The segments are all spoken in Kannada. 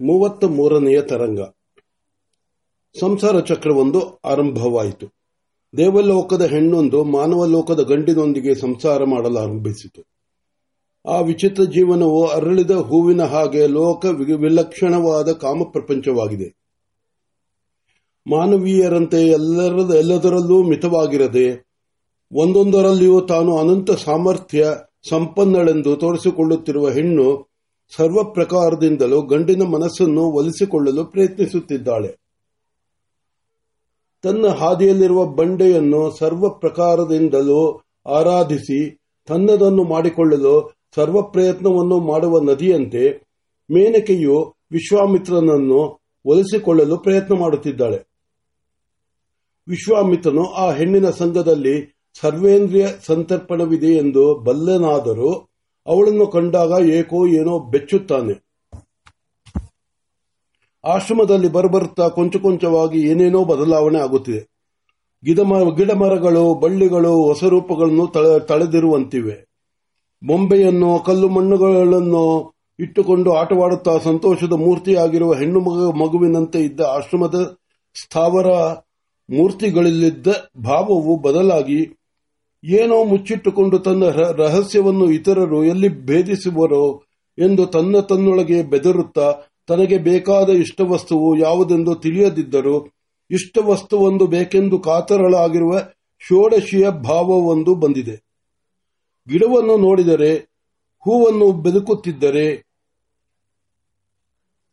ಮೂವತ್ತ ಮೂರನೆಯ ತರಂಗ. ಸಂಸಾರ ಚಕ್ರವೊಂದು ಆರಂಭವಾಯಿತು. ದೇವಲೋಕದ ಹೆಣ್ಣೊಂದು ಮಾನವ ಲೋಕದ ಗಂಡಿನೊಂದಿಗೆ ಸಂಸಾರ ಮಾಡಲಾರಂಭಿಸಿತು. ಆ ವಿಚಿತ್ರ ಜೀವನವು ಅರಳಿದ ಹೂವಿನ ಹಾಗೆ ಲೋಕ ವಿಲಕ್ಷಣವಾದ ಕಾಮ ಪ್ರಪಂಚವಾಗಿದೆ ಮಾನವೀಯರಂತೆ ಎಲ್ಲರ ಎಲ್ಲದರಲ್ಲೂ ಮಿತವಾಗಿರದೆ, ಒಂದೊಂದರಲ್ಲಿಯೂ ತಾನು ಅನಂತ ಸಾಮರ್ಥ್ಯ ಸಂಪನ್ನಳೆಂದು ತೋರಿಸಿಕೊಳ್ಳುತ್ತಿರುವ ಹೆಣ್ಣು ಸರ್ವ ಪ್ರಕಾರದಿಂದಲೂ ಗಂಡಿನ ಮನಸ್ಸನ್ನು ಒಲಿಸಿಕೊಳ್ಳಲು ಪ್ರಯತ್ನಿಸುತ್ತಿದ್ದಾಳೆ. ತನ್ನ ಹಾದಿಯಲ್ಲಿರುವ ಬಂಡೆಯನ್ನು ಸರ್ವ ಪ್ರಕಾರದಿಂದಲೂ ಆರಾಧಿಸಿ, ತನ್ನದನ್ನು ಮಾಡಿಕೊಳ್ಳಲು ಸರ್ವ ಪ್ರಯತ್ನವನ್ನು ಮಾಡುವ ನದಿಯಂತೆ ಮೇನಕೆಯು ವಿಶ್ವಾಮಿತ್ರನನ್ನು ಒಲಿಸಿಕೊಳ್ಳಲು ಪ್ರಯತ್ನ ಮಾಡುತ್ತಿದ್ದಾಳೆ. ವಿಶ್ವಾಮಿತ್ರನು ಆ ಹೆಣ್ಣಿನ ಸಂಘದಲ್ಲಿ ಸರ್ವೇಂದ್ರಿಯ ಸಂತರ್ಪಣವಿದೆ ಎಂದು ಬಲ್ಲನಾದರೂ ಅವಳನ್ನು ಕಂಡಾಗ ಏಕೋ ಏನೋ ಬೆಚ್ಚುತ್ತಾನೆ. ಆಶ್ರಮದಲ್ಲಿ ಬರಬರುತ್ತಾ ಕೊಂಚ ಕೊಂಚವಾಗಿ ಏನೇನೋ ಬದಲಾವಣೆ ಆಗುತ್ತಿದೆ. ಗಿಡ ಮರಗಳು, ಬಳ್ಳಿಗಳು, ಹೊಸ ರೂಪಗಳನ್ನು ತಳೆದಿರುವಂತಿವೆ. ಬೊಂಬೆಯನ್ನು, ಕಲ್ಲು ಮಣ್ಣುಗಳನ್ನು ಇಟ್ಟುಕೊಂಡು ಆಟವಾಡುತ್ತಾ ಸಂತೋಷದ ಮೂರ್ತಿಯಾಗಿರುವ ಹೆಣ್ಣು ಮಗುವಿನಂತೆ ಇದ್ದ ಆಶ್ರಮದ ಸ್ಥಾವರ ಮೂರ್ತಿಗಳಲ್ಲಿದ್ದ ಭಾವವು ಬದಲಾಗಿ ಏನೋ ಮುಚ್ಚಿಟ್ಟುಕೊಂಡು ತನ್ನ ರಹಸ್ಯವನ್ನು ಇತರರು ಎಲ್ಲಿ ಭೇದಿಸುವರೋ ಎಂದು ತನ್ನ ತನ್ನೊಳಗೆ ಬೆದರುತ್ತಾ ತನಗೆ ಬೇಕಾದ ಇಷ್ಟವಸ್ತುವು ಯಾವುದೆಂದು ತಿಳಿಯದಿದ್ದರೂ ಇಷ್ಟವಸ್ತುವೊಂದು ಬೇಕೆಂದು ಕಾತರಳಾಗಿರುವ ಷೋಡಶಿಯ ಭಾವವೊಂದು ಬಂದಿದೆ. ಗಿಡವನ್ನು ನೋಡಿದರೆ, ಹೂವನ್ನು ಬೆದುಕುತ್ತಿದ್ದರೆ,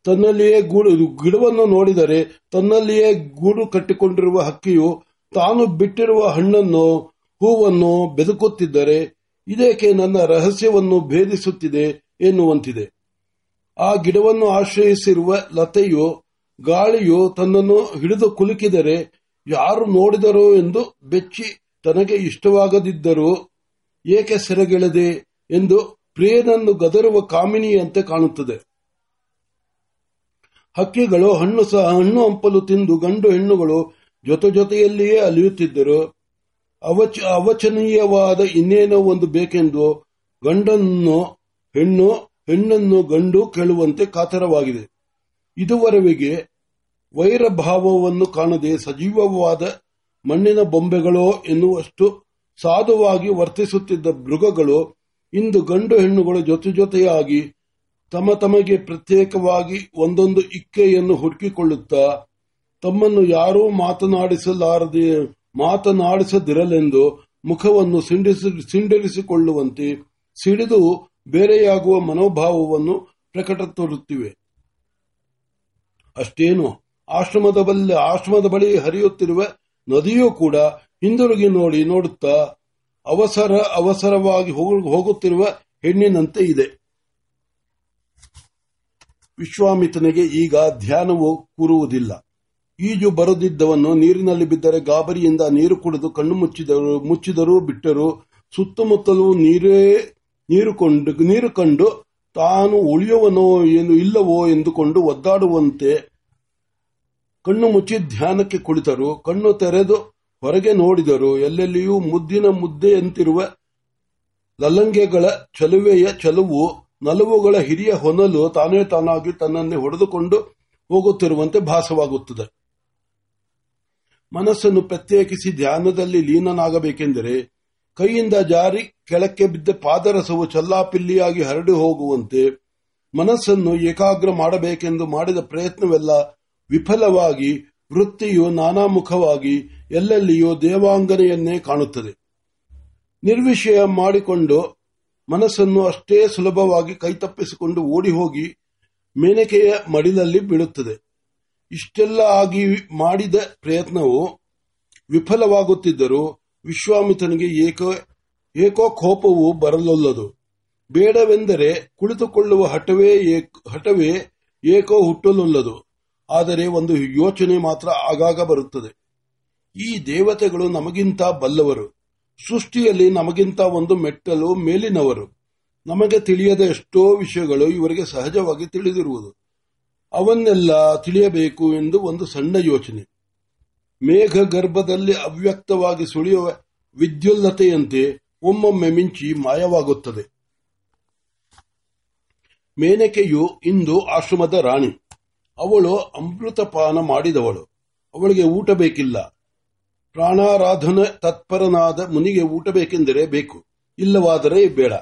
ತನ್ನಲ್ಲಿಯೇ ಗೂಡು, ಗಿಡವನ್ನು ನೋಡಿದರೆ ತನ್ನಲ್ಲಿಯೇ ಗೂಡು ಕಟ್ಟಿಕೊಂಡಿರುವ ಹಕ್ಕಿಯು ತಾನು ಬಿಟ್ಟಿರುವ ಹಣ್ಣನ್ನು ಹೂವನ್ನು ಬೆದುಕುತ್ತಿದ್ದರೆ ಇದೇಕೆ ನನ್ನ ರಹಸ್ಯವನ್ನು ಭೇದಿಸುತ್ತಿದೆ ಎನ್ನುವಂತಿದೆ. ಆ ಗಿಡವನ್ನು ಆಶ್ರಯಿಸಿರುವ ಲತೆಯು ಗಾಳಿಯು ತನ್ನನ್ನು ಹಿಡಿದು ಕುಲುಕಿದರೆ ಯಾರು ನೋಡಿದರು ಎಂದು ಬೆಚ್ಚಿ ತನಗೆ ಇಷ್ಟವಾಗದಿದ್ದರೂ ಏಕೆ ಸೆರೆಗೆಳೆದೆ ಎಂದು ಪ್ರಿಯನನ್ನು ಗದರುವ ಕಾಮಿನಿಯಂತೆ ಕಾಣುತ್ತದೆ. ಹಕ್ಕಿಗಳು ಹಣ್ಣು ಸಹ ಹಣ್ಣು ಹಂಪಲು ತಿಂದು ಗಂಡು ಹೆಣ್ಣುಗಳು ಜೊತೆ ಜೊತೆಯಲ್ಲಿಯೇ ಅಲಿಯುತ್ತಿದ್ದರು. ಅವಚ, ಅವಚನೀಯವಾದ ಇನ್ನೇನೋ ಒಂದು ಬೇಕೆಂದು ಗಂಡನ್ನು, ಹೆಣ್ಣು, ಹೆಣ್ಣನ್ನು ಗಂಡು ಕೇಳುವಂತೆ ಕಾತರವಾಗಿದೆ. ಇದುವರೆಗೆ ವೈರಭಾವವನ್ನು ಕಾಣದೆ ಸಜೀವವಾದ ಮಣ್ಣಿನ ಬೊಂಬೆಗಳೋ ಎನ್ನುವಷ್ಟು ಸಾಧುವಾಗಿ ವರ್ತಿಸುತ್ತಿದ್ದ ಮೃಗಗಳು ಇಂದು ಗಂಡು ಹೆಣ್ಣುಗಳು ಜೊತೆ ಜೊತೆಯಾಗಿ ತಮ್ಮ ತಮಗೆ ಪ್ರತ್ಯೇಕವಾಗಿ ಒಂದೊಂದು ಇಕ್ಕೆಯನ್ನು ಹುಡುಕಿಕೊಳ್ಳುತ್ತಾ ತಮ್ಮನ್ನು ಯಾರೂ ಮಾತನಾಡಿಸಲಾರದೆ ಮಾತನಾಡಿಸದಿರಲೆಂದು ಮುಖವನ್ನು ಸಿಂಡರಿಸಿಕೊಳ್ಳುವಂತೆ ಸಿಡಿದು ಬೇರೆಯಾಗುವ ಮನೋಭಾವವನ್ನು ಪ್ರಕಟ ತೋರುತ್ತಿವೆ ಅಷ್ಟೇನು, ಆಶ್ರಮದ ಬಳಿ ಆಶ್ರಮದ ಬಳಿ ಹರಿಯುತ್ತಿರುವ ನದಿಯೂ ಕೂಡ ಹಿಂದಿರುಗಿ ನೋಡಿ ನೋಡುತ್ತಾ ಅವಸರ, ಅವಸರವಾಗಿ ಹೋಗುತ್ತಿರುವ ಹೆಣ್ಣಿನಂತೆ ಇದೆ. ವಿಶ್ವಾಮಿತನಿಗೆ ಈಗ ಧ್ಯಾನವು ಕೂರುವುದಿಲ್ಲ. ಈಜು ಬರುದಿದ್ದವನ್ನು ನೀರಿನಲ್ಲಿ ಬಿದ್ದರೆ ಗಾಬರಿಯಿಂದ ನೀರು ಕುಡಿದು ಕಣ್ಣು ಮುಚ್ಚಿದರು, ಮುಚ್ಚಿದರೂ ಬಿಟ್ಟರು. ಸುತ್ತಮುತ್ತಲೂ ನೀರೇ, ನೀರು ಕೊಂಡು, ನೀರು ಕಂಡು ತಾನು ಉಳಿಯುವನೋ ಏನು ಇಲ್ಲವೋ ಎಂದುಕೊಂಡು ಒದ್ದಾಡುವಂತೆ ಕಣ್ಣು ಮುಚ್ಚಿ ಧ್ಯಾನಕ್ಕೆ ಕುಳಿತರು. ಕಣ್ಣು ತೆರೆದು ಹೊರಗೆ ನೋಡಿದರು. ಎಲ್ಲೆಲ್ಲಿಯೂ ಮುದ್ದಿನ ಮುದ್ದೆಯಂತಿರುವ ಲಲ್ಲಂಗೆಗಳ ಚಲುವೆಯ ಚಲುವು, ನಲುವುಗಳ ಹಿರಿಯ ಹೊನಲು ತಾನೇ ತಾನಾಗಿ ತನ್ನನ್ನೇ ಹೊಡೆದುಕೊಂಡು ಹೋಗುತ್ತಿರುವಂತೆ ಭಾಸವಾಗುತ್ತದೆ. ಮನಸ್ಸನ್ನು ಪ್ರತ್ಯೇಕಿಸಿ ಧ್ಯಾನದಲ್ಲಿ ಲೀನನಾಗಬೇಕೆಂದರೆ ಕೈಯಿಂದ ಜಾರಿ ಕೆಳಕ್ಕೆ ಬಿದ್ದ ಪಾದರಸವು ಚಲ್ಲಾಪಿಲ್ಲಿಯಾಗಿ ಹರಡಿ ಹೋಗುವಂತೆ ಮನಸ್ಸನ್ನು ಏಕಾಗ್ರ ಮಾಡಬೇಕೆಂದು ಮಾಡಿದ ಪ್ರಯತ್ನವೆಲ್ಲ ವಿಫಲವಾಗಿ ವೃತ್ತಿಯು ನಾನಾಮುಖವಾಗಿ ಎಲ್ಲೆಲ್ಲಿಯೂ ದೇವಾಂಗನೆಯನ್ನೇ ಕಾಣುತ್ತದೆ. ನಿರ್ವಿಷಯ ಮಾಡಿಕೊಂಡು ಮನಸ್ಸನ್ನು ಅಷ್ಟೇ ಸುಲಭವಾಗಿ ಕೈತಪ್ಪಿಸಿಕೊಂಡು ಓಡಿ ಹೋಗಿ ಮೇನಕೆಯ ಮಡಿಲಲ್ಲಿ ಬೀಳುತ್ತದೆ. ಇಷ್ಟೆಲ್ಲ ಆಗಿ ಮಾಡಿದ ಪ್ರಯತ್ನವು ವಿಫಲವಾಗುತ್ತಿದ್ದರೂ ವಿಶ್ವಾಮಿತ್ರನಿಗೆ ಏಕೋ ಏಕೋ ಕೋಪವು ಬರಲೊಲ್ಲದು. ಬೇಡವೆಂದರೆ ಕುಳಿತುಕೊಳ್ಳುವ ಹಠವೇ ಹಠವೇ ಏಕೋ ಹುಟ್ಟಲೊಲ್ಲದು. ಆದರೆ ಒಂದು ಯೋಚನೆ ಮಾತ್ರ ಆಗಾಗ ಬರುತ್ತದೆ. ಈ ದೇವತೆಗಳು ನಮಗಿಂತ ಬಲ್ಲವರು. ಸೃಷ್ಟಿಯಲ್ಲಿ ನಮಗಿಂತ ಒಂದು ಮೆಟ್ಟಲು ಮೇಲಿನವರು. ನಮಗೆ ತಿಳಿಯದ ಎಷ್ಟೋ ವಿಷಯಗಳು ಇವರಿಗೆ ಸಹಜವಾಗಿ ತಿಳಿದಿರುವುದು. ಅವನ್ನೆಲ್ಲ ತಿಳಿಯಬೇಕು ಎಂದು ಒಂದು ಸಣ್ಣ ಯೋಚನೆ. ಮೇಘ ಗರ್ಭದಲ್ಲಿ ಅವ್ಯಕ್ತವಾಗಿ ಸುಳಿಯುವ ವಿದ್ಯುಲ್ಲತೆಯಂತೆ ಒಮ್ಮೊಮ್ಮೆ ಮಿಂಚಿ ಮಾಯವಾಗುತ್ತದೆ. ಮೇನಕೆಯು ಇಂದು ಆಶ್ರಮದ ರಾಣಿ. ಅವಳು ಅಮೃತಪಾನ ಮಾಡಿದವಳು. ಅವಳಿಗೆ ಊಟ ಬೇಕಿಲ್ಲ. ಪ್ರಾಣಾರಾಧನೆ ತತ್ಪರನಾದ ಮುನಿಗೆ ಊಟ ಬೇಕೆಂದರೆ ಬೇಕು. ಇಲ್ಲವಾದರೆ ಬೇಡ.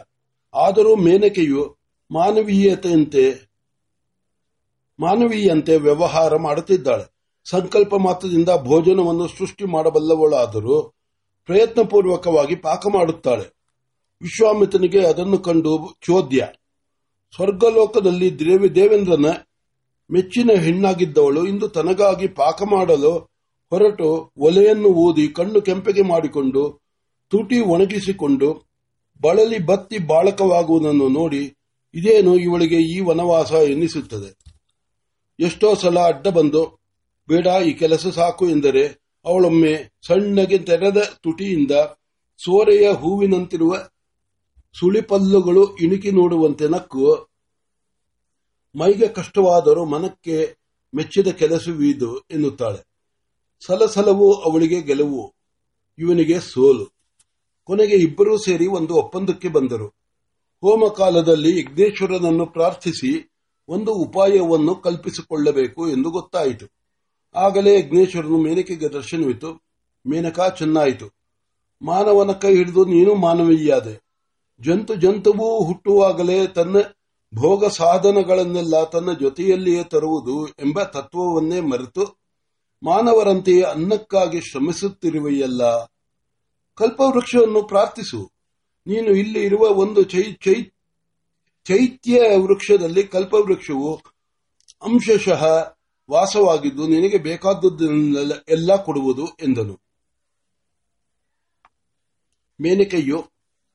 ಆದರೂ ಮೇನಕೆಯು ಮಾನವೀಯತೆಯಂತೆ ಮಾನವೀಯಂತೆ ವ್ಯವಹಾರ ಮಾಡುತ್ತಿದ್ದಾಳೆ. ಸಂಕಲ್ಪ ಮಾತ್ರದಿಂದ ಭೋಜನವನ್ನು ಸೃಷ್ಟಿ ಮಾಡಬಲ್ಲವಳಾದರೂ ಪ್ರಯತ್ನಪೂರ್ವಕವಾಗಿ ಪಾಕ ಮಾಡುತ್ತಾಳೆ. ವಿಶ್ವಾಮಿತ್ರನಿಗೆ ಅದನ್ನು ಕಂಡು ಚೋದ್ಯ, ಸ್ವರ್ಗಲೋಕದಲ್ಲಿ ದೇವಿ ದೇವೇಂದ್ರನ ಮೆಚ್ಚಿನ ಹೆಣ್ಣಾಗಿದ್ದವಳು ಇಂದು ತನಗಾಗಿ ಪಾಕ ಮಾಡಲು ಹೊರಟು ಒಲೆಯನ್ನು ಊದಿ ಕಣ್ಣು ಕೆಂಪಗೆ ಮಾಡಿಕೊಂಡು ತುಟಿ ಒಣಗಿಸಿಕೊಂಡು ಬಳಲಿ ಬತ್ತಿ ಬಾಳಕವಾಗುವುದನ್ನು ನೋಡಿ ಇದೇನು ಇವಳಿಗೆ ಈ ವನವಾಸ ಎನ್ನಿಸುತ್ತದೆ. ಎಷ್ಟೋ ಸಲ ಅಡ್ಡ ಬಂದು, ಬೇಡ, ಈ ಕೆಲಸ ಸಾಕು ಎಂದರೆ ಅವಳೊಮ್ಮೆ ಸಣ್ಣಗೆ ತೆರೆದ ತುಟಿಯಿಂದ ಸೋರೆಯ ಹೂವಿನಂತಿರುವ ಸುಳಿಪಲ್ಲುಗಳು ಇಣುಕಿ ನೋಡುವಂತೆ ನಕ್ಕು. ಮೈಗೆ ಕಷ್ಟವಾದರೂ ಮನಕ್ಕೆ ಮೆಚ್ಚಿದ ಕೆಲಸವೀದು ಎನ್ನುತ್ತಾಳೆ. ಸಲಸಲವು ಅವಳಿಗೆ ಗೆಲುವು, ಇವನಿಗೆ ಸೋಲು. ಕೊನೆಗೆ ಇಬ್ಬರೂ ಸೇರಿ ಒಂದು ಒಪ್ಪಂದಕ್ಕೆ ಬಂದರು. ಹೋಮ ಕಾಲದಲ್ಲಿ ಯಜ್ಞೇಶ್ವರನನ್ನು ಪ್ರಾರ್ಥಿಸಿ ಒಂದು ಉಪಾಯವನ್ನು ಕಲ್ಪಿಸಿಕೊಳ್ಳಬೇಕು ಎಂದು ಗೊತ್ತಾಯಿತು. ಆಗಲೇ ಯಜ್ಞೇಶ್ವರನು ಮೇನಕೆಗೆ ದರ್ಶನವಿತು ಮೇನಕಾ ಚೆನ್ನಾಯಿತು. ಮಾನವನ ಕೈ ಹಿಡಿದು ನೀನು ಮಾನವೀಯಾದೆ. ಜಂತು ಜಂತುವೂ ಹುಟ್ಟುವಾಗಲೇ ತನ್ನ ಭೋಗ ಸಾಧನಗಳನ್ನೆಲ್ಲ ತನ್ನ ಜೊತೆಯಲ್ಲಿಯೇ ತರುವುದು ಎಂಬ ತತ್ವವನ್ನೇ ಮರೆತು ಮಾನವರಂತೆಯೇ ಅನ್ನಕ್ಕಾಗಿ ಶ್ರಮಿಸುತ್ತಿರುವೆಯಲ್ಲ. ಕಲ್ಪವೃಕ್ಷವನ್ನು ಪ್ರಾರ್ಥಿಸು. ನೀನು ಇಲ್ಲಿ ಇರುವ ಒಂದು ಚೈ ಚೈ ಚೈತ್ಯ ವೃಕ್ಷದಲ್ಲಿ ಕಲ್ಪವೃಕ್ಷವು ಅಂಶಶಃ ವಾಸವಾಗಿದ್ದು ನಿನಗೆ ಬೇಕಾದದ್ದನ್ನೆಲ್ಲ ಎಲ್ಲ ಕೊಡುವುದು ಎಂದನು. ಮೇನಿಕೆಯು,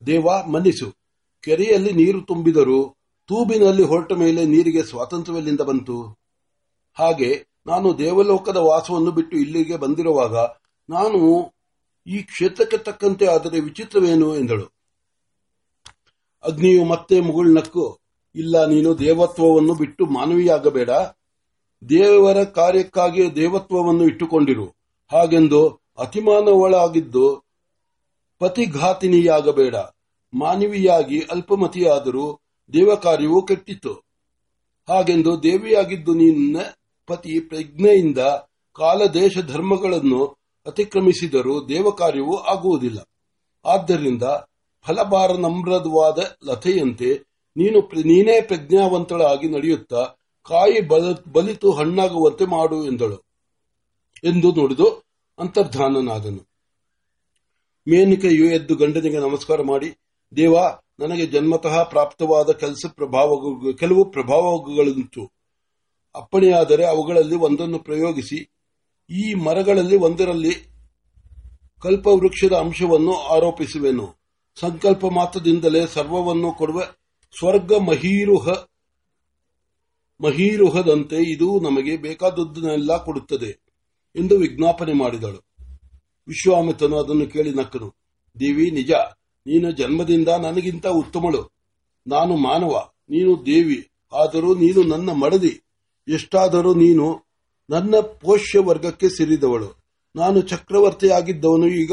ದೇವ ಮನ್ನಿಸು, ಕೆರೆಯಲ್ಲಿ ನೀರು ತುಂಬಿದರೂ ತೂಬಿನಲ್ಲಿ ಹೊರಟ ಮೇಲೆ ನೀರಿಗೆ ಸ್ವಾತಂತ್ರ್ಯವೆಲ್ಲಿಂದ ಬಂತು? ಹಾಗೆ ನಾನು ದೇವಲೋಕದ ವಾಸವನ್ನು ಬಿಟ್ಟು ಇಲ್ಲಿಗೆ ಬಂದಿರುವಾಗ ನಾನು ಈ ಕ್ಷೇತ್ರಕ್ಕೆ ತಕ್ಕಂತೆ ಆದರೆ ವಿಚಿತ್ರವೇನು ಎಂದಳು. ಅಗ್ನಿಯು ಮತ್ತೆ ಮುಗುಳ್ನಕ್ಕು ಇಲ್ಲ, ನೀನು ದೇವತ್ವವನ್ನು ಬಿಟ್ಟು ಮಾನವಿಯಾಗಬೇಡ. ದೇವರ ಕಾರ್ಯಕ್ಕಾಗಿ ದೇವತ್ವವನ್ನು ಇಟ್ಟುಕೊಂಡಿರು. ಹಾಗೆಂದು ಅತಿಮಾನವಳಾಗಿದ್ದು ಪತಿಘಾತಿನಿಯಾಗಬೇಡ. ಮಾನವಿಯಾಗಿ ಅಲ್ಪಮತಿಯಾದರೂ ದೇವ ಕಾರ್ಯವೂ ಕೆಟ್ಟಿತ್ತು. ಹಾಗೆಂದು ದೇವಿಯಾಗಿದ್ದು ನಿನ್ನ ಪತಿ ಪ್ರಜ್ಞೆಯಿಂದ ಕಾಲ ದೇಶ ಧರ್ಮಗಳನ್ನು ಅತಿಕ್ರಮಿಸಿದರೂ ದೇವ ಕಾರ್ಯವೂ ಆಗುವುದಿಲ್ಲ. ಆದ್ದರಿಂದ ಫಲಭಾರ ನಮ್ರದವಾದ ಲತೆಯಂತೆ ನೀನು ನೀನೇ ಪ್ರಜ್ಞಾವಂತಳಾಗಿ ನಡೆಯುತ್ತಾ, ಕಾಯಿ ಬಲಿತು ಹಣ್ಣಾಗುವಂತೆ ಮಾಡು ಎಂದಳು. ಎಂದು ನುಡಿದು ಅಂತರ್ಧಾನನಾದನು. ಮೇನಿಕೆಯು ಎದ್ದು ಗಂಡನಿಗೆ ನಮಸ್ಕಾರ ಮಾಡಿ, ದೇವ, ನನಗೆ ಜನ್ಮತಃ ಪ್ರಾಪ್ತವಾದ ಕೆಲಸ ಪ್ರಭಾವ ಕೆಲವು ಪ್ರಭಾವಗಳುಂಟು. ಅಪ್ಪಣೆಯಾದರೆ ಅವುಗಳಲ್ಲಿ ಒಂದನ್ನು ಪ್ರಯೋಗಿಸಿ, ಈ ಮರಗಳಲ್ಲಿ ಒಂದರಲ್ಲಿ ಕಲ್ಪವೃಕ್ಷದ ಅಂಶವನ್ನು ಆರೋಪಿಸುವೆನು. ಸಂಕಲ್ಪ ಮಾತ್ರದಿಂದಲೇ ಸರ್ವವನ್ನು ಕೊಡುವ ಸ್ವರ್ಗ ಮಹೀರುಹ, ಮಹೀರುಹದಂತೆ ಇದು ನಮಗೆ ಬೇಕಾದದ್ದನ್ನೆಲ್ಲ ಕೊಡುತ್ತದೆ ಎಂದು ವಿಜ್ಞಾಪನೆ ಮಾಡಿದಳು. ವಿಶ್ವಾಮಿತ್ರನು ಅದನ್ನು ಕೇಳಿ ನಕ್ಕನು. ದೇವಿ, ನಿಜ, ನೀನು ಜನ್ಮದಿಂದ ನನಗಿಂತ ಉತ್ತಮಳು. ನಾನು ಮಾನವ, ನೀನು ದೇವಿ, ಆದರೂ ನೀನು ನನ್ನ ಮಡದಿ. ಎಷ್ಟಾದರೂ ನೀನು ನನ್ನ ಪೋಷ್ಯ ವರ್ಗಕ್ಕೆ ಸೇರಿದವಳು. ನಾನು ಚಕ್ರವರ್ತಿಯಾಗಿದ್ದವನು, ಈಗ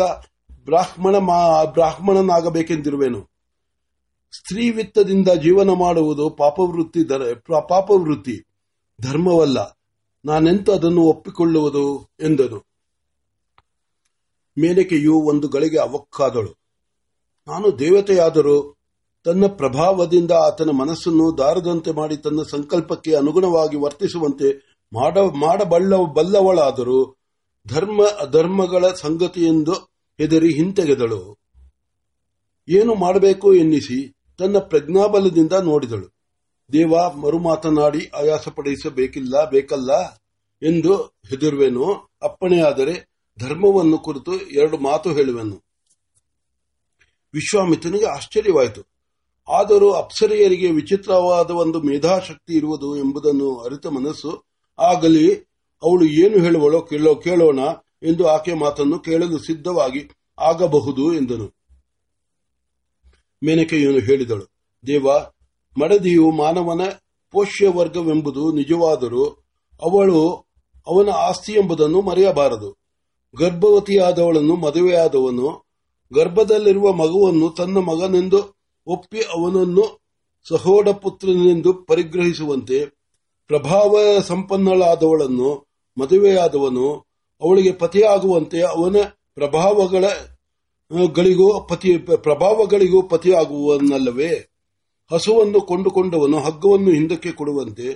ಬ್ರಾಹ್ಮಣ ಬ್ರಾಹ್ಮಣನಾಗಬೇಕೆಂದಿರುವೆನು. ಸ್ತ್ರೀವಿತ್ತದಿಂದ ಜೀವನ ಮಾಡುವುದು ಪಾಪವೃತ್ತಿ ಪಾಪವೃತ್ತಿ. ಧರ್ಮವಲ್ಲ. ನಾನೆಂತ ಅದನ್ನು ಒಪ್ಪಿಕೊಳ್ಳುವುದು? ಎಂದನು. ಮೇನಕೆಯು ಒಂದು ಗಳಿಗೆ ಅವಕ್ಕಾದಳು. ನಾನು ದೇವತೆಯಾದರೂ ತನ್ನ ಪ್ರಭಾವದಿಂದ ಆತನ ಮನಸ್ಸನ್ನು ದಾರದಂತೆ ಮಾಡಿ ತನ್ನ ಸಂಕಲ್ಪಕ್ಕೆ ಅನುಗುಣವಾಗಿ ವರ್ತಿಸುವಂತೆ ಮಾಡಬಲ್ಲ, ಬಲ್ಲವಳಾದರೂ ಧರ್ಮ ಅಧರ್ಮಗಳ ಸಂಗತಿಯೆಂದು ಹೆದರಿ ಹಿಂತೆಗೆದಳು. ಏನು ಮಾಡಬೇಕು ಎನ್ನಿಸಿ ತನ್ನ ಪ್ರಜ್ಞಾಬಲದಿಂದ ನೋಡಿದಳು. ದೇವ ಮರು ಮಾತನಾಡಿ ಆಯಾಸ ಪಡಿಸಬೇಕಿಲ್ಲ, ಬೇಕಲ್ಲ ಎಂದು ಹೆದರುವೆನು ಅಪ್ಪಣೆಯಾದರೆ ಧರ್ಮವನ್ನು ಕುರಿತು ಎರಡು ಮಾತು ಹೇಳುವೆನು. ವಿಶ್ವಾಮಿತ್ರನಿಗೆ ಆಶ್ಚರ್ಯವಾಯಿತು. ಆದರೂ ಅಪ್ಸರೆಯರಿಗೆ ವಿಚಿತ್ರವಾದ ಒಂದು ಮೇಧಾಶಕ್ತಿ ಇರುವುದು ಎಂಬುದನ್ನು ಅರಿತ ಮನಸ್ಸು ಆಗಲಿ, ಅವಳು ಏನು ಹೇಳುವಳೋ ಕೇಳೋ ಕೇಳೋಣ ಎಂದು ಆಕೆ ಮಾತನ್ನು ಕೇಳಲು ಸಿದ್ಧವಾಗಿ ಆಗಬಹುದು ಎಂದನು. ಮೇನಕೆಯನ್ನು ಹೇಳಿದಳು, ದೇವ, ಮಡದಿಯು ಮಾನವನ ಪೋಷ್ಯ ವರ್ಗವೆಂಬುದು ನಿಜವಾದರೂ ಅವಳು ಅವನ ಆಸ್ತಿ ಎಂಬುದನ್ನು ಮರೆಯಬಾರದು. ಗರ್ಭವತಿಯಾದವಳನ್ನು ಮದುವೆಯಾದವನು ಗರ್ಭದಲ್ಲಿರುವ ಮಗುವನ್ನು ತನ್ನ ಮಗನೆಂದು ಒಪ್ಪಿ ಅವನನ್ನು ಸಹೋಡ ಪುತ್ರನೆಂದು ಪರಿಗ್ರಹಿಸುವಂತೆ ಪ್ರಭಾವ ಸಂಪನ್ನಳಾದವಳನ್ನು ಮದುವೆಯಾದವನು ಅವಳಿಗೆ ಪತಿಯಾಗುವಂತೆ ಅವನ ಪ್ರಭಾವಗಳ ಗಳಿಗೂ ಪತಿ, ಪ್ರಭಾವಗಳಿಗೂ ಪತಿಯಾಗುವನಲ್ಲವೇ? ಹಸುವನ್ನು ಕೊಂಡುಕೊಂಡವನು ಹಗ್ಗವನ್ನು ಹಿಂದಕ್ಕೆ ಕೊಡುವಂತೆ,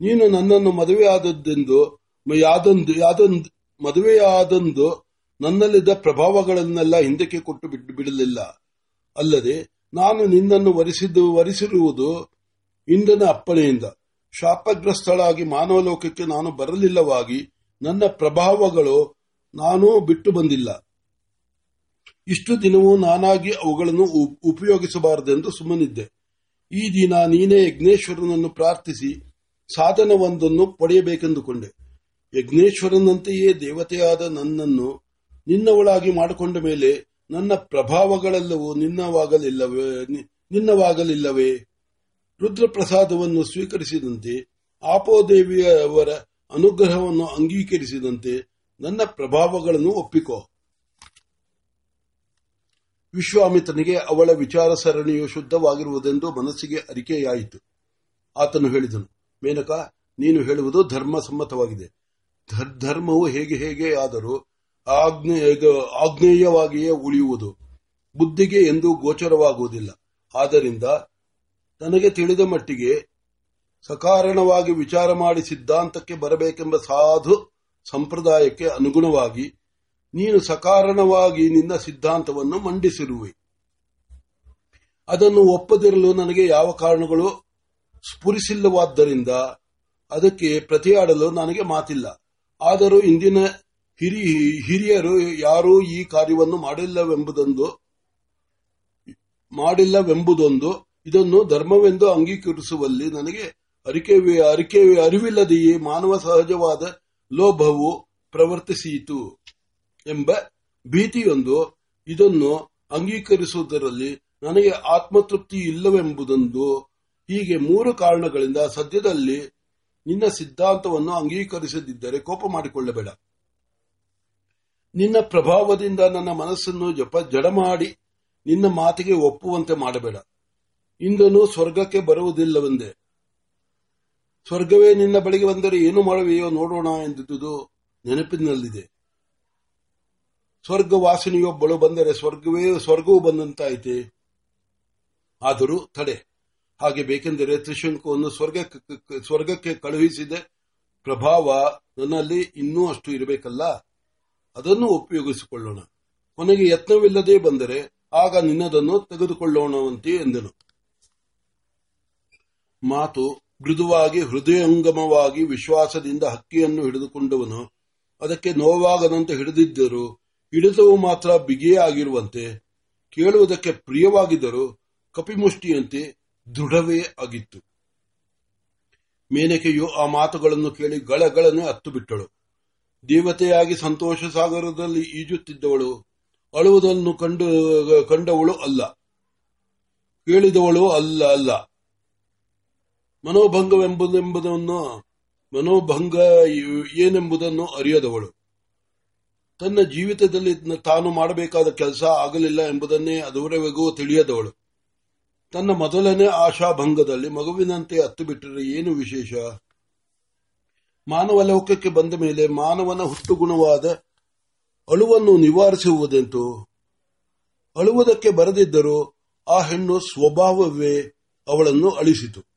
ನೀನು ನನ್ನನ್ನು ಮದುವೆಯಾದದ್ದೆಂದು, ಯಾದಂದು ಯಾದಂದು ಮದುವೆಯಾದಂದು ನನ್ನಲ್ಲಿದ್ದ ಪ್ರಭಾವಗಳನ್ನೆಲ್ಲ ಹಿಂದಕ್ಕೆ ಕೊಟ್ಟು ಬಿಟ್ಟು ಬಿಡಲಿಲ್ಲ. ಅಲ್ಲದೆ ನಾನು ನಿನ್ನನ್ನು ವರಿಸಿದ್ದು, ವರಿಸಿರುವುದು ಇಂದನ ಅಪ್ಪಣೆಯಿಂದ. ಶಾಪಗ್ರಸ್ತಳಾಗಿ ಮಾನವ ಲೋಕಕ್ಕೆ ನಾನು ಬರಲಿಲ್ಲವಾಗಿ ನನ್ನ ಪ್ರಭಾವಗಳು ನಾನು ಬಿಟ್ಟು ಬಂದಿಲ್ಲ. ಇಷ್ಟು ದಿನವೂ ನಾನಾಗಿ ಅವುಗಳನ್ನು ಉಪ್- ಉಪಯೋಗಿಸಬಾರದೆಂದು ಸುಮ್ಮನಿದ್ದೆ. ಈ ದಿನ ನೀನೇ ಯಜ್ಞೇಶ್ವರನನ್ನು ಪ್ರಾರ್ಥಿಸಿ ಸಾಧನವೊಂದನ್ನು ಪಡೆಯಬೇಕೆಂದುಕೊಂಡೆ. ಯಜ್ಞೇಶ್ವರನಂತೆಯೇ ದೇವತೆಯಾದ ನನ್ನನ್ನು ನಿನ್ನವಳಾಗಿ ಮಾಡಿಕೊಂಡ ಮೇಲೆ ನನ್ನ ಪ್ರಭಾವಗಳೆಲ್ಲವೂ ನಿನ್ನವಾಗಲಿಲ್ಲವೇ ನಿನ್ನವಾಗಲಿಲ್ಲವೇ? ರುದ್ರಪ್ರಸಾದವನ್ನು ಸ್ವೀಕರಿಸಿದಂತೆ ಆಪೋದೇವಿಯವರ ಅನುಗ್ರಹವನ್ನು ಅಂಗೀಕರಿಸಿದಂತೆ ನನ್ನ ಪ್ರಭಾವಗಳನ್ನು ಒಪ್ಪಿಕೋ. ವಿಶ್ವಾಮಿತ್ರನಿಗೆ ಅವಳ ವಿಚಾರ ಸರಣಿಯು ಶುದ್ಧವಾಗಿರುವುದೆಂದು ಮನಸ್ಸಿಗೆ ಅರಿಕೆಯಾಯಿತು. ಆತನು ಹೇಳಿದನು, ಮೇನಕ, ನೀನು ಹೇಳುವುದು ಧರ್ಮ ಸಮ್ಮತವಾಗಿದೆ ಧರ್- ಧರ್ಮವು ಹೇಗೆ ಹೇಗೆ ಆದರೂ ಆಗ್ನೇಯವಾಗಿಯೇ ಉಳಿಯುವುದು. ಬುದ್ಧಿಗೆ ಎಂದೂ ಗೋಚರವಾಗುವುದಿಲ್ಲ. ಆದ್ದರಿಂದ ನನಗೆ ತಿಳಿದ ಮಟ್ಟಿಗೆ ಸಕಾರಣವಾಗಿ ವಿಚಾರ ಮಾಡಿ ಸಿದ್ಧಾಂತಕ್ಕೆ ಬರಬೇಕೆಂಬ ಸಾಧು ಸಂಪ್ರದಾಯಕ್ಕೆ ಅನುಗುಣವಾಗಿ ನೀನು ಸಕಾರಣವಾಗಿ ನಿನ್ನ ಸಿದ್ಧಾಂತವನ್ನು ಮಂಡಿಸಿರುವೆ. ಅದನ್ನು ಒಪ್ಪದಿರಲು ನನಗೆ ಯಾವ ಕಾರಣಗಳು ಸ್ಫುರಿಸಿಲ್ಲವಾದ್ದರಿಂದ ಅದಕ್ಕೆ ಪ್ರತಿಯಾಡಲು ನನಗೆ ಮಾತಿಲ್ಲ. ಆದರೂ ಇಂದಿನ ಹಿರಿ ಹಿರಿಯರು ಯಾರೂ ಈ ಕಾರ್ಯವನ್ನು ಮಾಡಿಲ್ಲವೆಂಬುದೊಂದು ಮಾಡಿಲ್ಲವೆಂಬುದೊಂದು, ಇದನ್ನು ಧರ್ಮವೆಂದು ಅಂಗೀಕರಿಸುವಲ್ಲಿ ನನಗೆ ಅರಿಕೆ ಅರಿಕೆ ಅರಿವಿಲ್ಲದೆಯೇ ಮಾನವ ಸಹಜವಾದ ಲೋಭವು ಪ್ರವರ್ತಿಸಿತು ಎಂಬ ಭೀತಿಯೊಂದು ಇದನ್ನು ಅಂಗೀಕರಿಸುವುದರಲ್ಲಿ ನನಗೆ ಆತ್ಮತೃಪ್ತಿ ಇಲ್ಲವೆಂಬುದೊಂದು ಹೀಗೆ ಮೂರು ಕಾರಣಗಳಿಂದ ಸದ್ಯದಲ್ಲಿ ನಿನ್ನ ಸಿದ್ಧಾಂತವನ್ನು ಅಂಗೀಕರಿಸದಿದ್ದರೆ ಕೋಪ ಮಾಡಿಕೊಳ್ಳಬೇಡ. ನಿನ್ನ ಪ್ರಭಾವದಿಂದ ನನ್ನ ಮನಸ್ಸನ್ನು ಜಪ, ಜಡ ಮಾಡಿ ನಿನ್ನ ಮಾತಿಗೆ ಒಪ್ಪುವಂತೆ ಮಾಡಬೇಡ. ಇಂದನು ಸ್ವರ್ಗಕ್ಕೆ ಬರುವುದಿಲ್ಲವೆಂದೆ. ಸ್ವರ್ಗವೇ ನಿನ್ನ ಬಳಿಗೆ ಬಂದರೆ ಏನು ಮಾಡುವೆಯೋ ನೋಡೋಣ ಎಂದಿದ್ದುದು ನೆನಪಿನಲ್ಲಿದೆ. ಸ್ವರ್ಗ ವಾಸಿನಿಯೊಬ್ಬಳು ಬಂದರೆ ಸ್ವರ್ಗವೇ, ಸ್ವರ್ಗವೂ ಬಂದಂತಾಯಿತೆ? ಆದರೂ ತಡೆ. ಹಾಗೆ ಬೇಕೆಂದರೆ ತ್ರಿಶಂಕವನ್ನು ಸ್ವರ್ಗಕ್ಕೆ ಸ್ವರ್ಗಕ್ಕೆ ಕಳುಹಿಸಿದ. ಪ್ರಭಾವ ನನ್ನಲ್ಲಿ ಇನ್ನೂ ಅಷ್ಟು ಇರಬೇಕಲ್ಲ? ಅದನ್ನು ಉಪಯೋಗಿಸಿಕೊಳ್ಳೋಣ. ಕೊನೆಗೆ ಯತ್ನವಿಲ್ಲದೆ ಬಂದರೆ ಆಗ ನಿನ್ನದನ್ನು ತೆಗೆದುಕೊಳ್ಳೋಣವಂತೆ ಎಂದನು. ಮಾತು ಮೃದುವಾಗಿ ಹೃದಯಂಗಮವಾಗಿ ವಿಶ್ವಾಸದಿಂದ ಹಕ್ಕಿಯನ್ನು ಹಿಡಿದುಕೊಂಡವನು, ಅದಕ್ಕೆ ನೋವಾಗದಂತೆ ಹಿಡಿದಿದ್ದರು ಹಿಡಿತವು ಮಾತ್ರ ಬಿಗಿಯೇ ಆಗಿರುವಂತೆ, ಕೇಳುವುದಕ್ಕೆ ಪ್ರಿಯವಾಗಿದ್ದರೂ ಕಪಿಮುಷ್ಟಿಯಂತೆ ದೃಢವೇ ಆಗಿತ್ತು. ಮೇನಕೆಯು ಆ ಮಾತುಗಳನ್ನು ಕೇಳಿ ಗಳಗಳನ್ನು ಹತ್ತು ಬಿಟ್ಟಳು ದೇವತೆಯಾಗಿ ಸಂತೋಷ ಸಾಗರದಲ್ಲಿ ಈಜುತ್ತಿದ್ದವಳು, ಅಳುವುದನ್ನು ಕಂಡು, ಕಂಡವಳು ಅಲ್ಲ. ಕೇಳಿದವಳು ಅಲ್ಲ ಅಲ್ಲ. ಮನೋಭಂಗವೆಂಬುದೆಂಬುದನ್ನು, ಮನೋಭಂಗ ಏನೆಂಬುದನ್ನು ಅರಿಯದವಳು. ತನ್ನ ಜೀವಿತದಲ್ಲಿ ತಾನು ಮಾಡಬೇಕಾದ ಕೆಲಸ ಆಗಲಿಲ್ಲ ಎಂಬುದನ್ನೇ ಅದುವರೆಗೂ ತಿಳಿಯದವಳು. ತನ್ನ ಮೊದಲನೇ ಆಶಾಭಂಗದಲ್ಲಿ ಮಗುವಿನಂತೆ ಹತ್ತು ಬಿಟ್ಟರೆ ಏನು ವಿಶೇಷ? ಮಾನವ ಲೋಕಕ್ಕೆ ಬಂದ ಮೇಲೆ ಮಾನವನ ಹುಟ್ಟುಗುಣವಾದ ಅಳುವನ್ನು ನಿವಾರಿಸುವುದೆಂತು? ಅಳುವುದಕ್ಕೆ ಬರದಿದ್ದರೂ ಆ ಹೆಣ್ಣು ಸ್ವಭಾವವೇ ಅವಳನ್ನು ಅಳಿಸಿತು.